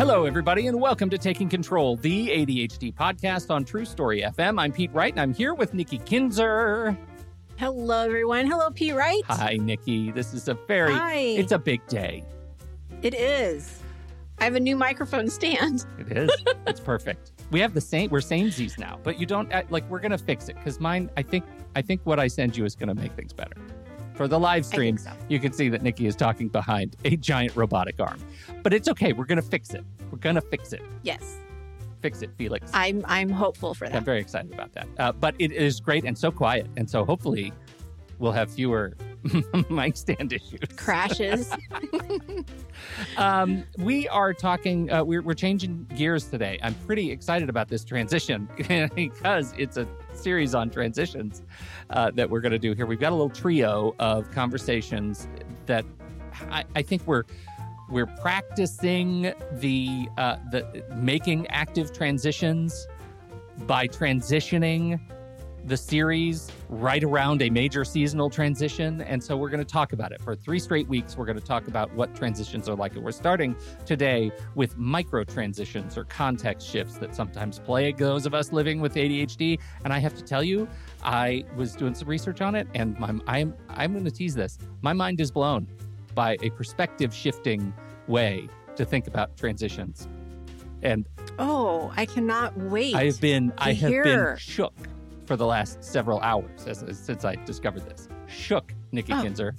Hello, everybody, and welcome to Taking Control, the ADHD podcast on True Story FM. I'm Pete Wright, and I'm here with Nikki Kinzer. Hello, everyone. Hello, Pete Wright. Hi, Nikki. This is a very, Hi. it's a big day. It is. I have a new microphone stand. It is. it's perfect. We have the same. We're samesies now, but you don't act- like. We're gonna fix it because mine. I think. I think what I send you is gonna make things better. For the live stream, so. you can see that Nikki is talking behind a giant robotic arm, but it's okay. We're gonna fix it. We're gonna fix it. Yes, Fix it, Felix. I'm. I'm hopeful for that. I'm very excited about that. Uh, but it is great and so quiet, and so hopefully we'll have fewer mic stand issues. Crashes. Um, we are talking. Uh, we're, we're changing gears today. I'm pretty excited about this transition because it's a series on transitions uh, that we're going to do here. We've got a little trio of conversations that I, I think we're we're practicing the uh, the making active transitions by transitioning the series right around a major seasonal transition. And so we're going to talk about it for three straight weeks. We're going to talk about what transitions are like. And we're starting today with micro transitions or context shifts that sometimes plague those of us living with ADHD. And I have to tell you, I was doing some research on it and my, I'm, I'm going to tease this. My mind is blown by a perspective shifting way to think about transitions. And oh, I cannot wait. I have been I have been hear. shook for the last several hours as, since I discovered this. Shook, Nikki Oh. Kinzer.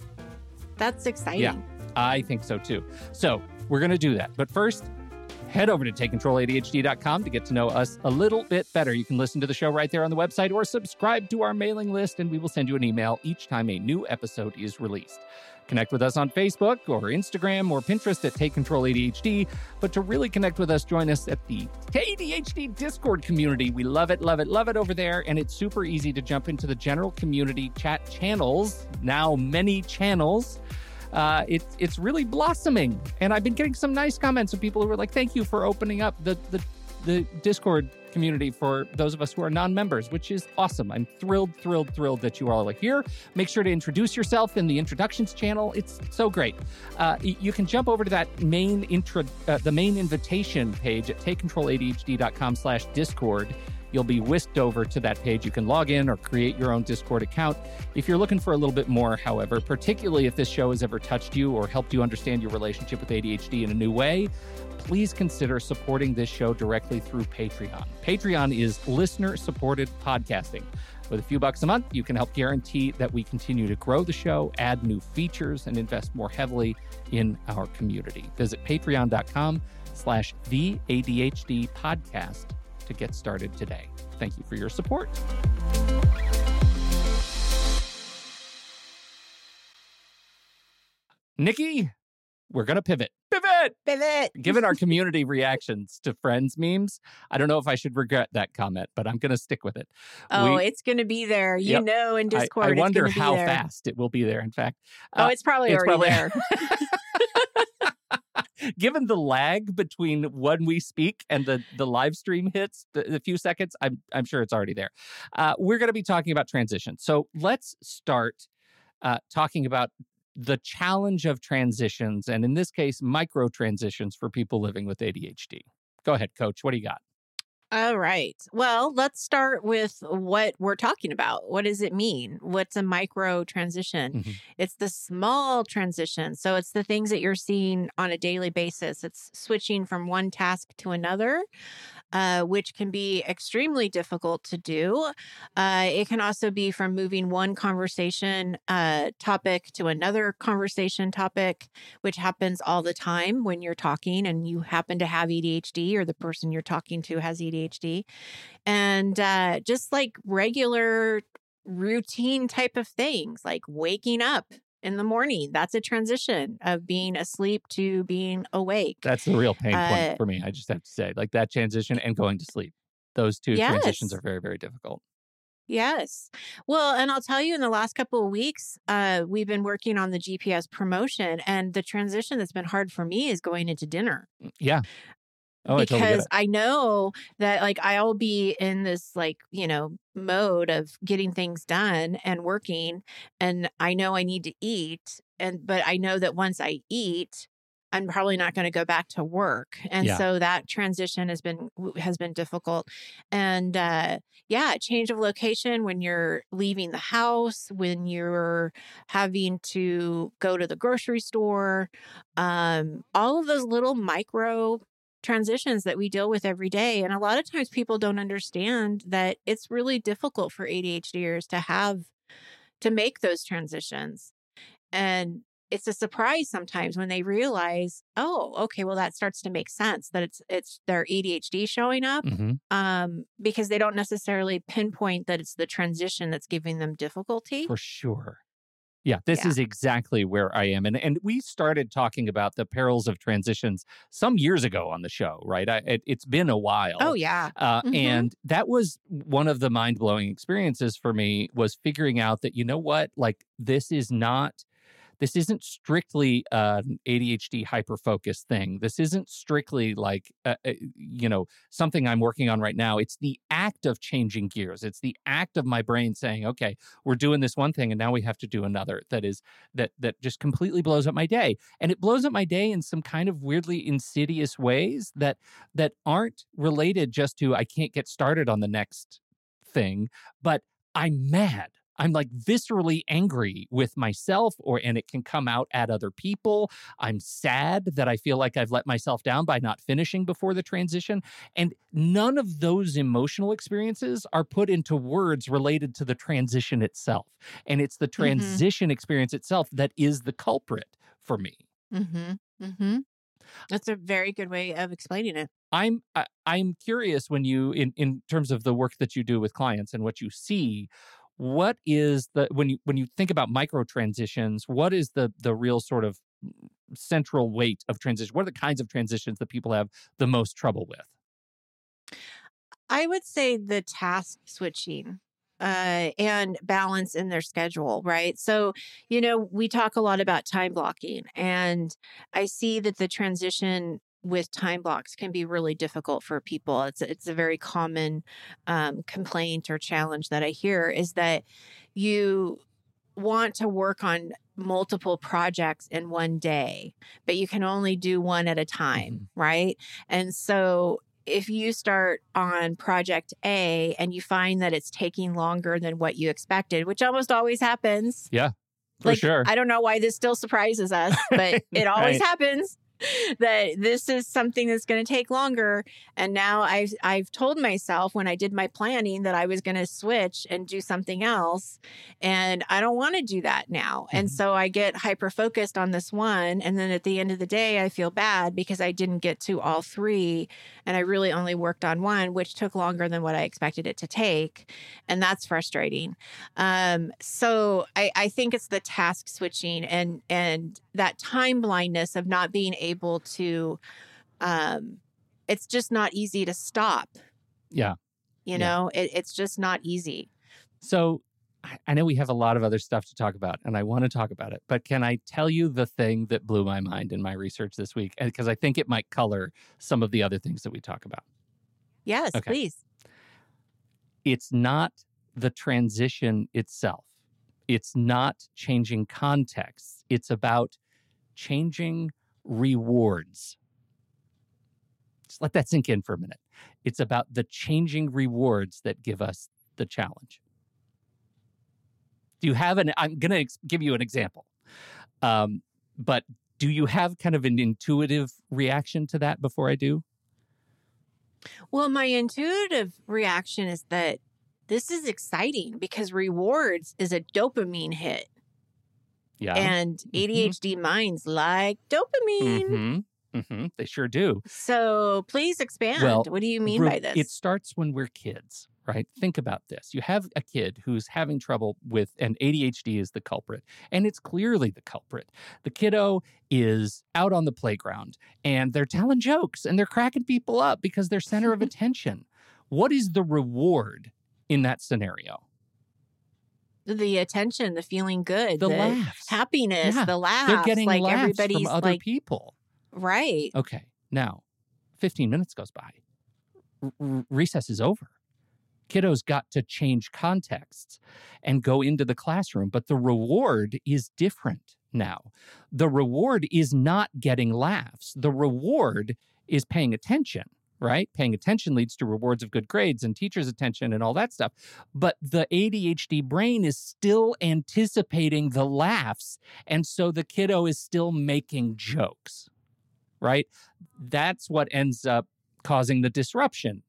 That's exciting. Yeah. I think so too. So we're going to do that. But first, head over to takecontroladhd.com to get to know us a little bit better. You can listen to the show right there on the website or subscribe to our mailing list, and we will send you an email each time a new episode is released. Connect with us on Facebook or Instagram or Pinterest at Take Control ADHD. But to really connect with us, join us at the ADHD Discord community. We love it, love it, love it over there. And it's super easy to jump into the general community chat channels, now many channels uh, it's it's really blossoming, and I've been getting some nice comments from people who are like, "Thank you for opening up the the the Discord community for those of us who are non-members," which is awesome. I'm thrilled, thrilled, thrilled that you all are here. Make sure to introduce yourself in the introductions channel. It's so great. Uh, you can jump over to that main intro, uh, the main invitation page at takecontroladhd.com/discord. You'll be whisked over to that page. You can log in or create your own Discord account. If you're looking for a little bit more, however, particularly if this show has ever touched you or helped you understand your relationship with ADHD in a new way, please consider supporting this show directly through Patreon. Patreon is listener supported podcasting. With a few bucks a month, you can help guarantee that we continue to grow the show, add new features, and invest more heavily in our community. Visit patreon.com slash the ADHD podcast to get started today. Thank you for your support. Nikki, we're going to pivot. Pivot! Pivot. Given our community reactions to friends memes, I don't know if I should regret that comment, but I'm going to stick with it. Oh, We- it's going to be there. You Yep. know, in Discord. I, it's wonder gonna be how there. fast it will be there. In fact, Oh, Uh, it's probably it's already probably- there. given the lag between when we speak and the the live stream hits, the, the few seconds, I'm I'm sure it's already there. Uh, we're going to be talking about transition. So let's start uh, talking about the challenge of transitions, and in this case, micro transitions for people living with ADHD. Go ahead, Coach. What do you got? All right. Well, let's start with what we're talking about. What does it mean? What's a micro transition? Mhm. It's the small transition. So it's the things that you're seeing on a daily basis. It's switching from one task to another, uh, which can be extremely difficult to do. Uh, it can also be from moving one conversation uh, topic to another conversation topic, which happens all the time when you're talking and you happen to have ADHD or the person you're talking to has ADHD. And uh, just like regular routine type of things, like waking up in the morning. That's a transition of being asleep to being awake. That's the real pain Uh, point for me. I just have to say, like that transition and going to sleep. Those two transitions are very, very difficult. Yes. Well, and I'll tell you, in the last couple of weeks, uh, we've been working on the GPS promotion, and the transition that's been hard for me is going into dinner Yeah. Oh, I totally because. I know that like I'll be in this like you know mode of getting things done and working, and I know I need to eat, and but I know that once I eat. I'm probably not going to go back to work. And Yeah. so that transition has been has been difficult. And uh yeah, change of location when you're leaving the house, when you're having to go to the grocery store, um all of those little micro transitions that we deal with every day. And a lot of times people don't understand that it's really difficult for ADHDers to have to make those transitions. And it's a surprise sometimes when they realize, oh, okay, well that starts to make sense that it's it's their ADHD showing up hmm um because they don't necessarily pinpoint that it's the transition that's giving them difficulty. For sure. Yeah, this Yeah. is exactly where I am, and and we started talking about the perils of transitions some years ago on the show, right? I, it, it's been a while. Oh yeah. Uh, Mhm. And that was one of the mind blowing experiences for me was figuring out that, you know what, like this is not, this isn't strictly an ADHD hyper focus thing. This isn't strictly like, uh, uh, you know, something I'm working on right now. It's the act of changing gears. It's the act of my brain saying, okay, we're doing this one thing and now we have to do another that is, that, that just completely blows up my day. And it blows up my day in some kind of weirdly insidious ways that that aren't related just to I can't get started on the next thing, but I'm mad. I'm like viscerally angry with myself or and it can come out at other people. I'm sad that I feel like I've let myself down by not finishing before the transition and none of those emotional experiences are put into words related to the transition itself. And it's the transition experience itself that is the culprit for me. Mhm. Mhm. That's a very good way of explaining it. I'm I, I'm curious when you in in terms of the work that you do with clients and what you see what is the when you when you think about micro transitions what is the the real sort of central weight of transition what are the kinds of transitions that people have the most trouble with I would say the task switching uh, and balance in their schedule, right? So, you know, we talk a lot about time blocking, and I see that the transition with time blocks can be really difficult for people. It's it's a very common um, complaint or challenge that I hear is that you want to work on multiple projects in one day, but you can only do one at a time, right? And so if you start on project A and you find that it's taking longer than what you expected, which almost always happens. Yeah. For like, sure I don't know why this still surprises us, but it always Right. happens that this is something that's going to take longer. And now I've I've told myself when I did my planning that I was going to switch and do something else, and I don't want to do that now. And Mhm. so I get hyper focused on this one, and then at the end of the day, I feel bad because I didn't get to all three, and I really only worked on one, which took longer than what I expected it to take, and that's frustrating. Um, so I, I think it's the task switching and and that time blindness of not being able to um it's just not easy to stop. Yeah. You Yeah. know, it, it's just not easy. so I- I know we have a lot of other stuff to talk about, and I want to talk about it. But can I tell you the thing that blew my mind in my research this week? Because I think it might color some of the other things that we talk about. Yes, Okay. please. it's not the transition itself. It's not changing contexts. It's about changing rewards. Just let that sink in for a minute. It's about the changing rewards that give us the challenge. Do you have an? I'm going to give you an example. Um, but do you have kind of an intuitive reaction to that before I do? Well, my intuitive reaction is that this is exciting because rewards is a dopamine hit. Yeah. And. ADHD minds like dopamine. hmm hmm They sure do. So please expand. Well, what do you mean by this? It starts when we're kids, right? Think about this. You have a kid who's having trouble with, and ADHD is the culprit, and it's clearly the culprit. The kiddo is out on the playground and they're telling jokes and they're cracking people up because they're center of attention. What is the reward in that scenario? The attention, the feeling good, The the, laughs. happiness, Yeah, the laughs. They're getting like laughs everybody's from other like people. right. Okay, now 15 minutes goes by. R- recess is over. Kiddos got to change contexts and go into the classroom, but the reward is different now. The reward is not getting laughs. The reward is paying attention, right? Paying attention leads to rewards of good grades and teachers' attention and all that stuff. But the ADHD brain is still anticipating the laughs. And so the kiddo is still making jokes, right? That's what ends up causing the disruption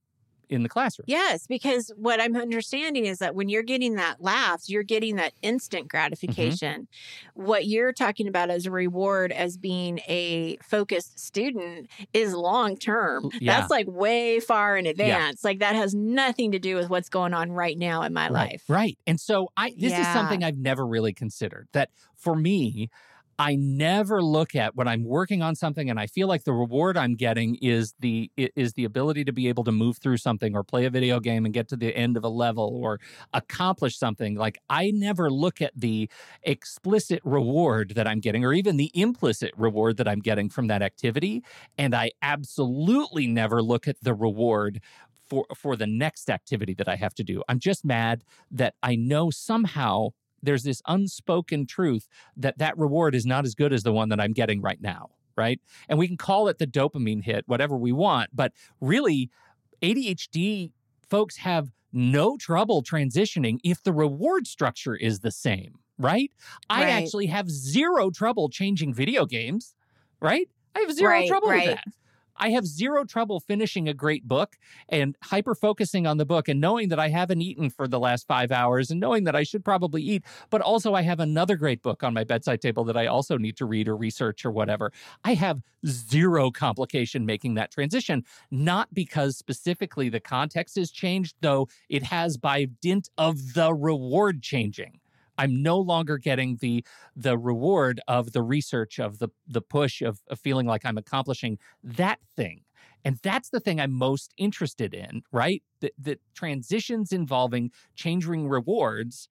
in the classroom. Yes, because what I'm understanding is that when you're getting that laughs, you're getting that instant gratification. Mm-hmm. What you're talking about as a reward as being a focused student is long term. Yeah. That's like way far in advance. Yeah. Like that has nothing to do with what's going on right now in my right. life. Right. And so I this yeah. is something I've never really considered. That for me, I never look at when I'm working on something and I feel like the reward I'm getting is the is the ability to be able to move through something or play a video game and get to the end of a level or accomplish something. Like I never look at the explicit reward that I'm getting or even the implicit reward that I'm getting from that activity and I absolutely never look at the reward for for the next activity that I have to do. I'm just mad that I know somehow there's this unspoken truth that that reward is not as good as the one that I'm getting right now, right? And we can call it the dopamine hit, whatever we want, but really ADHD folks have no trouble transitioning if the reward structure is the same, right? I actually have zero trouble changing video games, right? I have zero right, trouble right. with that. I have zero trouble finishing a great book and hyper focusing on the book and knowing that I haven't eaten for the last five hours and knowing that I should probably eat, but also I have another great book on my bedside table that I also need to read or research or whatever. I have zero complication making that transition, not because specifically the context has changed, though it has by dint of the reward changing. I'm no longer getting the the reward of the research of the the push of, of feeling like I'm accomplishing that thing. And that's the thing I'm most interested in, right? That the transitions involving changing rewards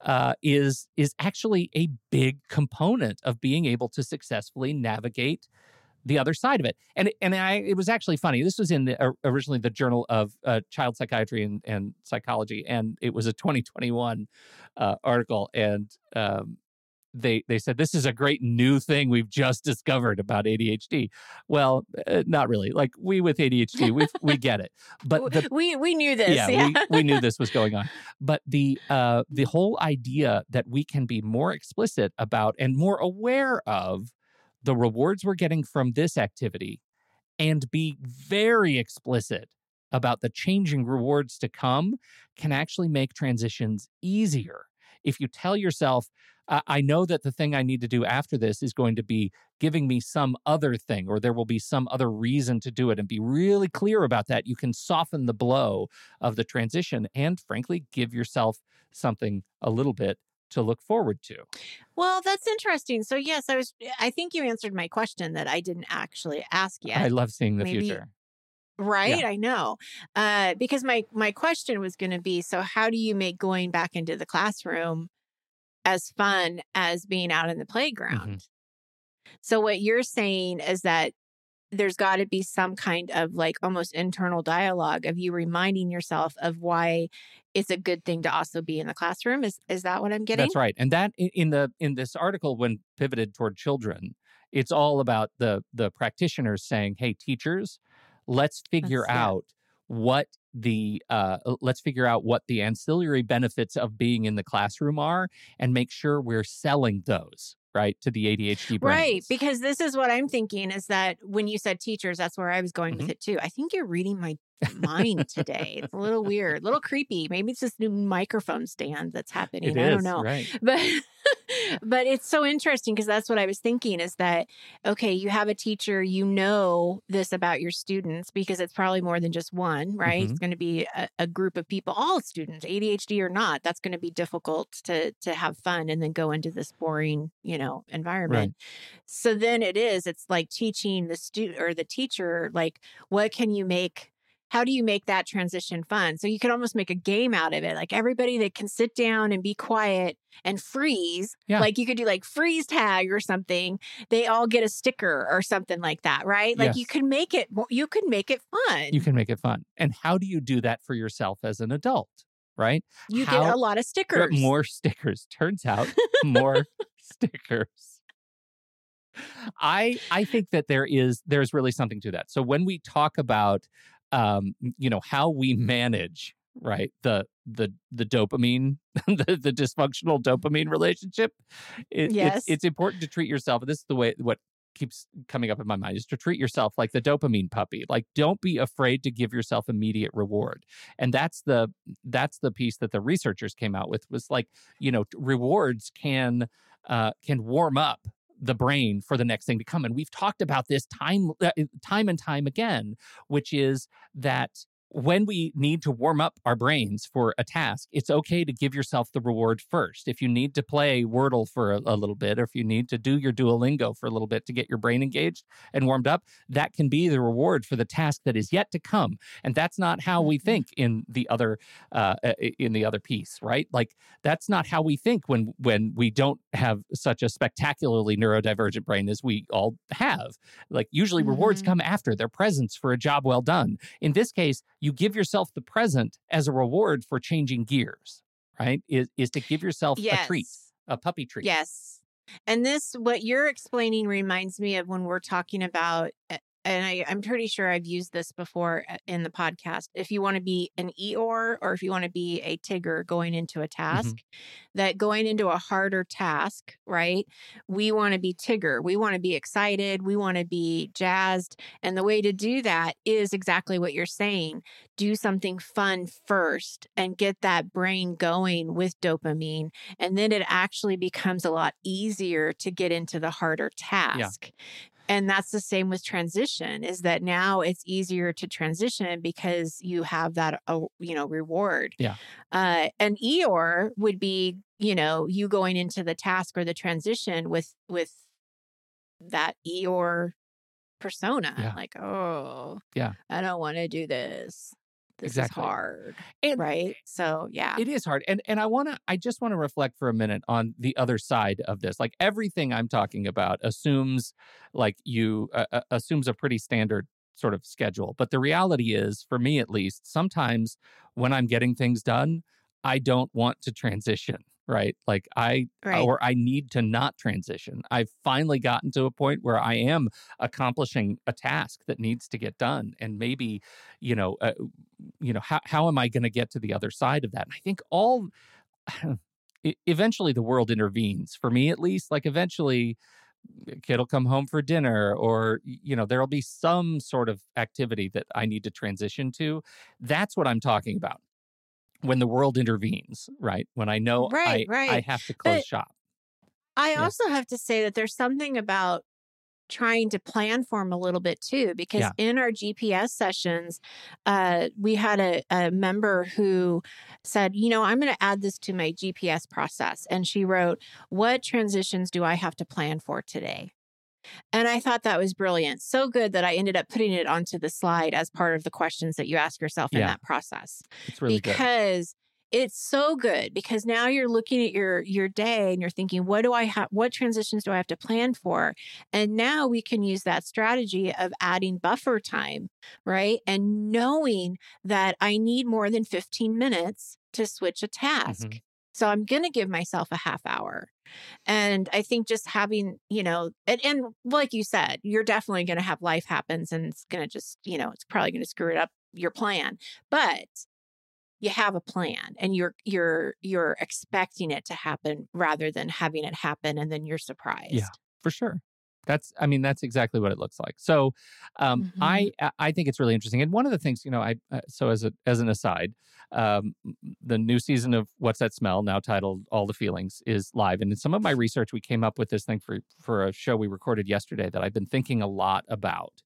uh, is is actually a big component of being able to successfully navigate the other side of it. And and I it was actually funny. This was in the originally the Journal of uh, Child Psychiatry and, and Psychology, and it was a 2021 uh, article, and um, they they said this is a great new thing we've just discovered about ADHD. Well, uh, not really. Like we with ADHD, we we get it, but the, we we knew this. Yeah, yeah. we, we knew this was going on. But the uh, the whole idea that we can be more explicit about and more aware of the rewards we're getting from this activity and be very explicit about the changing rewards to come can actually make transitions easier. If you tell yourself, I know that the thing I need to do after this is going to be giving me some other thing, or there will be some other reason to do it, and be really clear about that, you can soften the blow of the transition and, frankly, give yourself something a little bit to look forward to. Well, that's interesting. So yes, I was I think you answered my question that I didn't actually ask yet. I love seeing the Maybe, future. Right, yeah. I know. Uh, because my my question was going to be so how do you make going back into the classroom as fun as being out in the playground? Mm-hmm. So what you're saying is that there's got to be some kind of like almost internal dialogue of you reminding yourself of why it's a good thing to also be in the classroom is is that what i'm getting? That's right and that in the in this article when pivoted toward children it's all about the the practitioners saying hey teachers let's figure that's, out what the uh, let's figure out what the ancillary benefits of being in the classroom are and make sure we're selling those right to the ADHD brain. Right, because this is what I'm thinking is that when you said teachers, that's where I was going mm-hmm. with it too. I think you're reading my mind today. It's a little weird, a little creepy. Maybe it's this new microphone stand that's happening. It I is, don't know. Right. But but it's so interesting because that's what I was thinking is that okay, you have a teacher, you know this about your students because it's probably more than just one, right? Mm-hmm. It's going to be a, a, group of people, all students, ADHD or not. That's going to be difficult to to have fun and then go into this boring, you know, environment. Right. So then it is, it's like teaching the student or the teacher like what can you make how do you make that transition fun? So you could almost make a game out of it. Like everybody that can sit down and be quiet and freeze, yeah. like you could do like freeze tag or something. They all get a sticker or something like that, right? Like yes. you can make it you can make it fun. You can make it fun. And how do you do that for yourself as an adult? Right? You how, get a lot of stickers. More stickers. Turns out more stickers I I think that there is there's really something to that. So when we talk about um, you know how we manage right the the the dopamine the, the dysfunctional dopamine relationship it, yes. it's, it's important to treat yourself this is the way what keeps coming up in my mind is to treat yourself like the dopamine puppy like don't be afraid to give yourself immediate reward and that's the that's the piece that the researchers came out with was like you know rewards can uh, can warm up the brain for the next thing to come and we've talked about this time uh, time and time again which is that when we need to warm up our brains for a task, it's okay to give yourself the reward first. If you need to play Wordle for a, a, little bit, or if you need to do your Duolingo for a little bit to get your brain engaged and warmed up, that can be the reward for the task that is yet to come. And that's not how we mm-hmm. think in the other uh, in the other piece, right? Like that's not how we think when when we don't have such a spectacularly neurodivergent brain as we all have. Like usually, mm-hmm. rewards come after their presence for a job well done. In this case you give yourself the present as a reward for changing gears, right? Is is to give yourself yes. a treat, a puppy treat. Yes. And this, what you're explaining, reminds me of when we're talking about eh, and I, am pretty sure I've used this before uh, in the podcast. If you want to be an Eeyore or if you want to be a Tigger going into a mm-hmm. task, mm-hmm. that going into a harder task, right? We want to be Tigger. We want to be excited. We want to be jazzed. And the way to do that is exactly what you're saying do something fun first and get that brain going with dopamine. And then it actually becomes a lot easier to get into the harder task. Yeah and that's the same with transition is that now it's easier to transition because you have that uh, you know reward. Yeah. Uh an eeyore would be you know you going into the task or the transition with with that eeyore persona yeah. like oh yeah. I don't want to do this this exactly. is hard and right? So yeah. It is hard and and i want to i just want to reflect for a minute on the other side of this like everything i'm talking about assumes like you uh, uh, assumes a pretty standard sort of schedule but the reality is for me at least sometimes when i'm getting things done i don't want to transition right? Like I right. or I need to not transition. I've finally gotten to a point where I am accomplishing a task that needs to get done and maybe, you know, uh, you know, how how am I going to get to the other side of that? And I think all eventually the world intervenes for me at least, like eventually kid will come home for dinner or you know there'll be some sort of activity that i need to transition to that's what i'm talking about when the world intervenes, right? When I know right, I, right. I have to close but shop. I yeah. also have to say that there's something about trying to plan for them a little bit too because yeah. in our gps sessions uh, we had a, a member who said you know i'm going to add this to my gps process and she wrote what transitions do i have to plan for today and I thought that was brilliant. So good that I ended up putting it onto the slide as part of the questions that you ask yourself in that process. It's really because good. it's so good because now you're looking at your your day and you're thinking what do I have what transitions do I have to plan for? And now we can use that strategy of adding buffer time, right? And knowing that I need more than 15 minutes to switch a task. Mm-hmm. So I'm going to give myself a half hour. And I think just having, you know, and, and like you said, you're definitely going to have life happens and it's going to just, you know, it's probably going to screw it up your plan. But you have a plan and you're you're you're expecting it to happen rather than having it happen and then you're surprised. Yeah, for sure. That's, I mean, that's exactly what it looks like. So, um, mm-hmm. I, I think it's really interesting. And one of the things, you know, I, uh, so as a, as an aside, um, the new season of What's That Smell, now titled All the Feelings, is live. And in some of my research, we came up with this thing for for a show we recorded yesterday that I've been thinking a lot about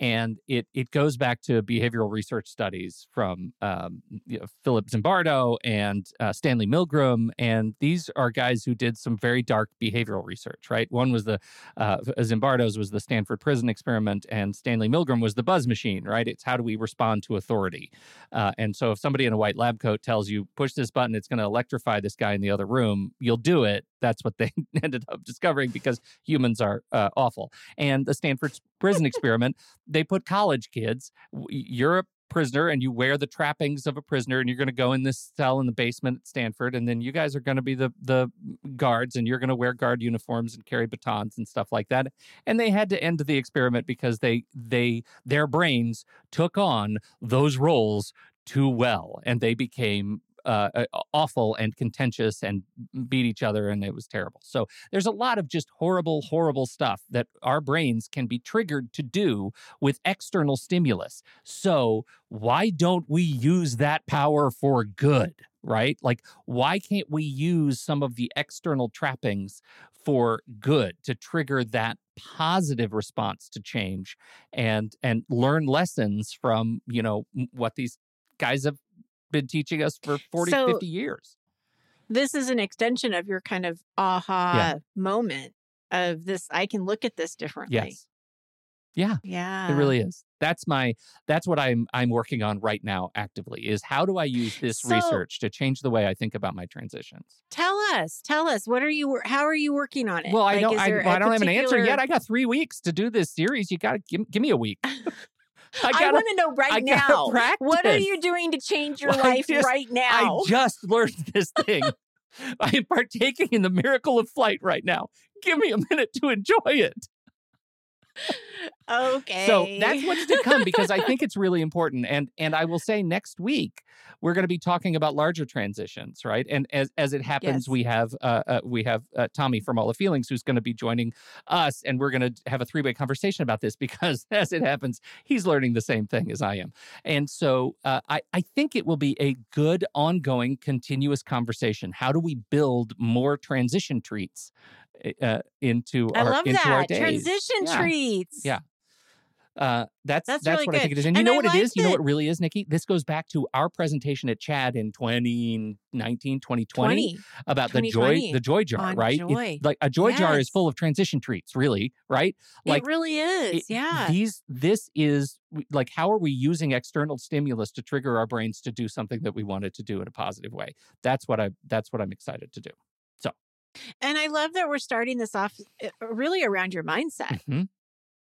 and it it goes back to behavioral research studies from um, you know, Philip Zimbardo and uh, Stanley Milgram, and these are guys who did some very dark behavioral research. Right, one was the uh, Zimbardo's was the Stanford Prison Experiment, and Stanley Milgram was the Buzz Machine. Right, it's how do we respond to authority, uh, and so if somebody in a white lab coat tells you push this button, it's going to electrify this guy in the other room, you'll do it. That's what they ended up discovering because humans are uh, awful. And the Stanford Prison Experiment they put college kids, Europe prisoner and you wear the trappings of a prisoner and you're going to go in this cell in the basement at Stanford and then you guys are going to be the the guards and you're going to wear guard uniforms and carry batons and stuff like that and they had to end the experiment because they they their brains took on those roles too well and they became uh, awful and contentious and beat each other and it was terrible. So there's a lot of just horrible horrible stuff that our brains can be triggered to do with external stimulus. So why don't we use that power for good right? Like why can't we use some of the external trappings for good to trigger that positive response to change and and learn lessons from you know what these guys have been teaching us for 40, So- 50 years. This is an extension of your kind of aha Yeah. moment of this. I can look at this differently. Yes. Yeah, Yeah. it really is. That's my that's what I'm I'm working on right now actively is how do I use this So- research to change the way I think about my transitions? Tell us. Tell us. What are you? How are you working on it? Well, I don't I, I don't have an answer yet. I got 3 weeks to do this series. You got to give, give me a week. I I, want to know right I now. What are you doing to change your Well, life just- right now? I just learned this thing. I am partaking in the miracle of flight right now. Give me a minute to enjoy it. Okay. So that's what's to come because I think it's really important. And and I will say next week we're going to be talking about larger transitions, right? And as as it happens, Yes. we have uh, uh we have uh, Tommy from All the Feelings who's going to be joining us, and we're going to have a three way conversation about this because as it happens, he's learning the same thing as I am. And so uh, I I think it will be a good ongoing continuous conversation. How do we build more transition treats? Uh, into I our love into our that days. transition Yeah. treats. Yeah. Uh, that's That's that's, really what I think good. it is. And you know I what it is? You know what it really is, Nikki? This goes back to our presentation at CHADD in 2019, 2020 20. about the joy the joy jar, on right? Joy. like a joy jar is full of transition treats, really, right? Like it really is. it- yeah. These this is like how are we using external stimulus to trigger our brains to do something that we wanted to do in a positive way? That's what I that's what I'm excited to do. And I love that we're starting this off uh, really around your mindset. Mhm.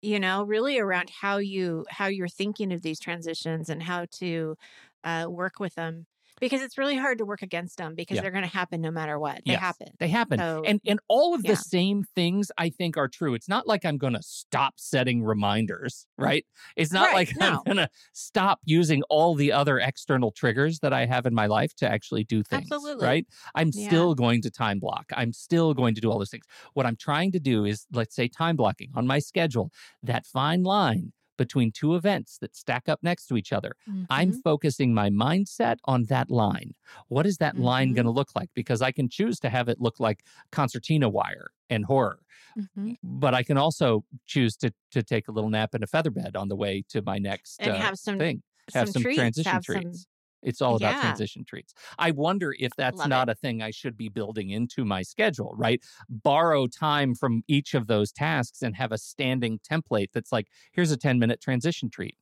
you know really around how you how you're thinking of these transitions and how to uh, work with them because it's really hard to work against them because Yeah. they're going to happen no matter what they Yes. happen They happen. So, and and all of yeah. the same things I think are true. It's not like I'm going to stop setting reminders, right? It's not Right, like no. I'm going to stop using all the other external triggers that I have in my life to actually do things, Absolutely. right? I'm Yeah. still going to time block. I'm still going to do all those things. What I'm trying to do is let's say time blocking on my schedule, that fine line between two events that stack up next to each other. I'm Mhm. focusing my mindset on that line. What is that line Mhm. going to look like? Because I can choose to have it look like concertina wire and horror, Mhm. but I can also choose to to take a little nap in a feather bed on the way to my next and uh, have some thing. Have some, treats, transition have some- treats. It's all about Yeah. transition treats. I wonder if that's Love not a thing I should be building into my schedule, right? Borrow time from each of those tasks and have a standing template that's like, here's a 10 minute transition treat.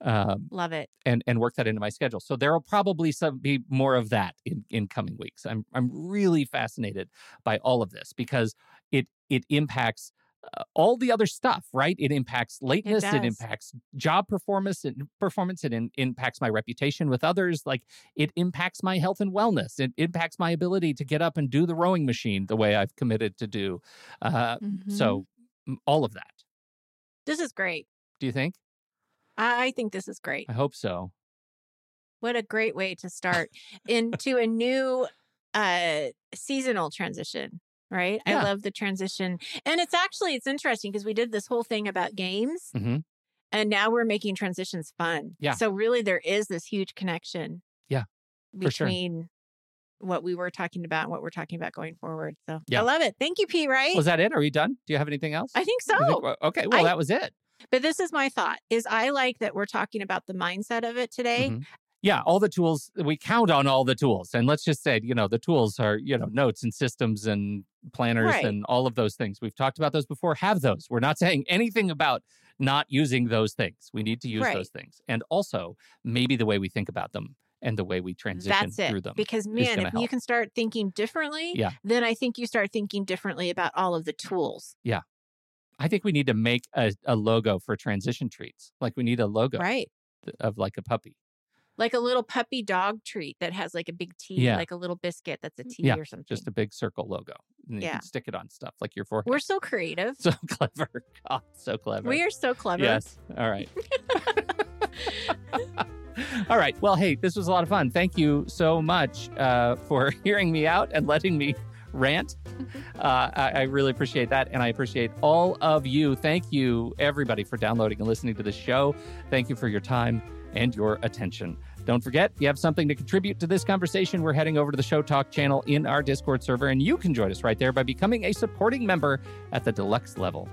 Um, love it and and work that into my schedule. So there will probably some be more of that in in coming weeks. I'm I'm really fascinated by all of this because it it impacts all the other stuff, right? It impacts lateness, it, does. impacts job performance, it performance, it in, impacts my reputation with others, like it impacts my health and wellness. It impacts my ability to get up and do the rowing machine the way I've committed to do. Uh, Mhm. So all of that. this is great Do you think? I I think this is great I hope so. what a great way to start into a new uh seasonal transition right Yeah. i love the transition and it's actually it's interesting because we did this whole thing about games hmm and now we're making transitions fun Yeah. so really there is this huge connection Yeah, for sure. between what we were talking about and what we're talking about going forward so Yeah. i love it thank you Pete Wright Was that it? Are we done? Do you have anything else? i think so think- okay, well, I- that was it. but this is my thought is i like that we're talking about the mindset of it today Mhm. Yeah, all the tools, we count on all the tools. And let's just say, you know, the tools are, you know, notes and systems and planners Right. and all of those things. We've talked about those before. Have those. We're not saying anything about not using those things. We need to use Right. those things. And also, maybe the way we think about them and the way we transition That's it. through them. Because man, if you can start thinking differently, Yeah. then I think you start thinking differently about all of the tools. Yeah. I think we need to make a, a logo for transition treats. Like we need a logo. Right. of like a puppy. Like a little puppy dog treat that has like a big T, Yeah. like a little biscuit that's a T Yeah, or something. Just a big circle logo. And you Yeah. can stick it on stuff like your forehead. We're so creative. so clever. God, so clever. We are so clever. Yes. All right. All right. Well, hey, this was a lot of fun. Thank you so much uh, for hearing me out and letting me rant. Uh, I, I really appreciate that. And I appreciate all of you. Thank you, everybody, for downloading and listening to the show. Thank you for your time and your attention. Don't forget, if you have something to contribute to this conversation. We're heading over to the Show Talk channel in our Discord server, and you can join us right there by becoming a supporting member at the deluxe level.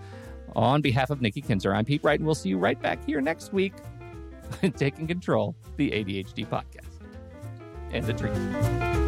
On behalf of Nikki Kinzer, I'm Pete Wright, and we'll see you right back here next week Taking Control, the ADHD podcast. And the tree.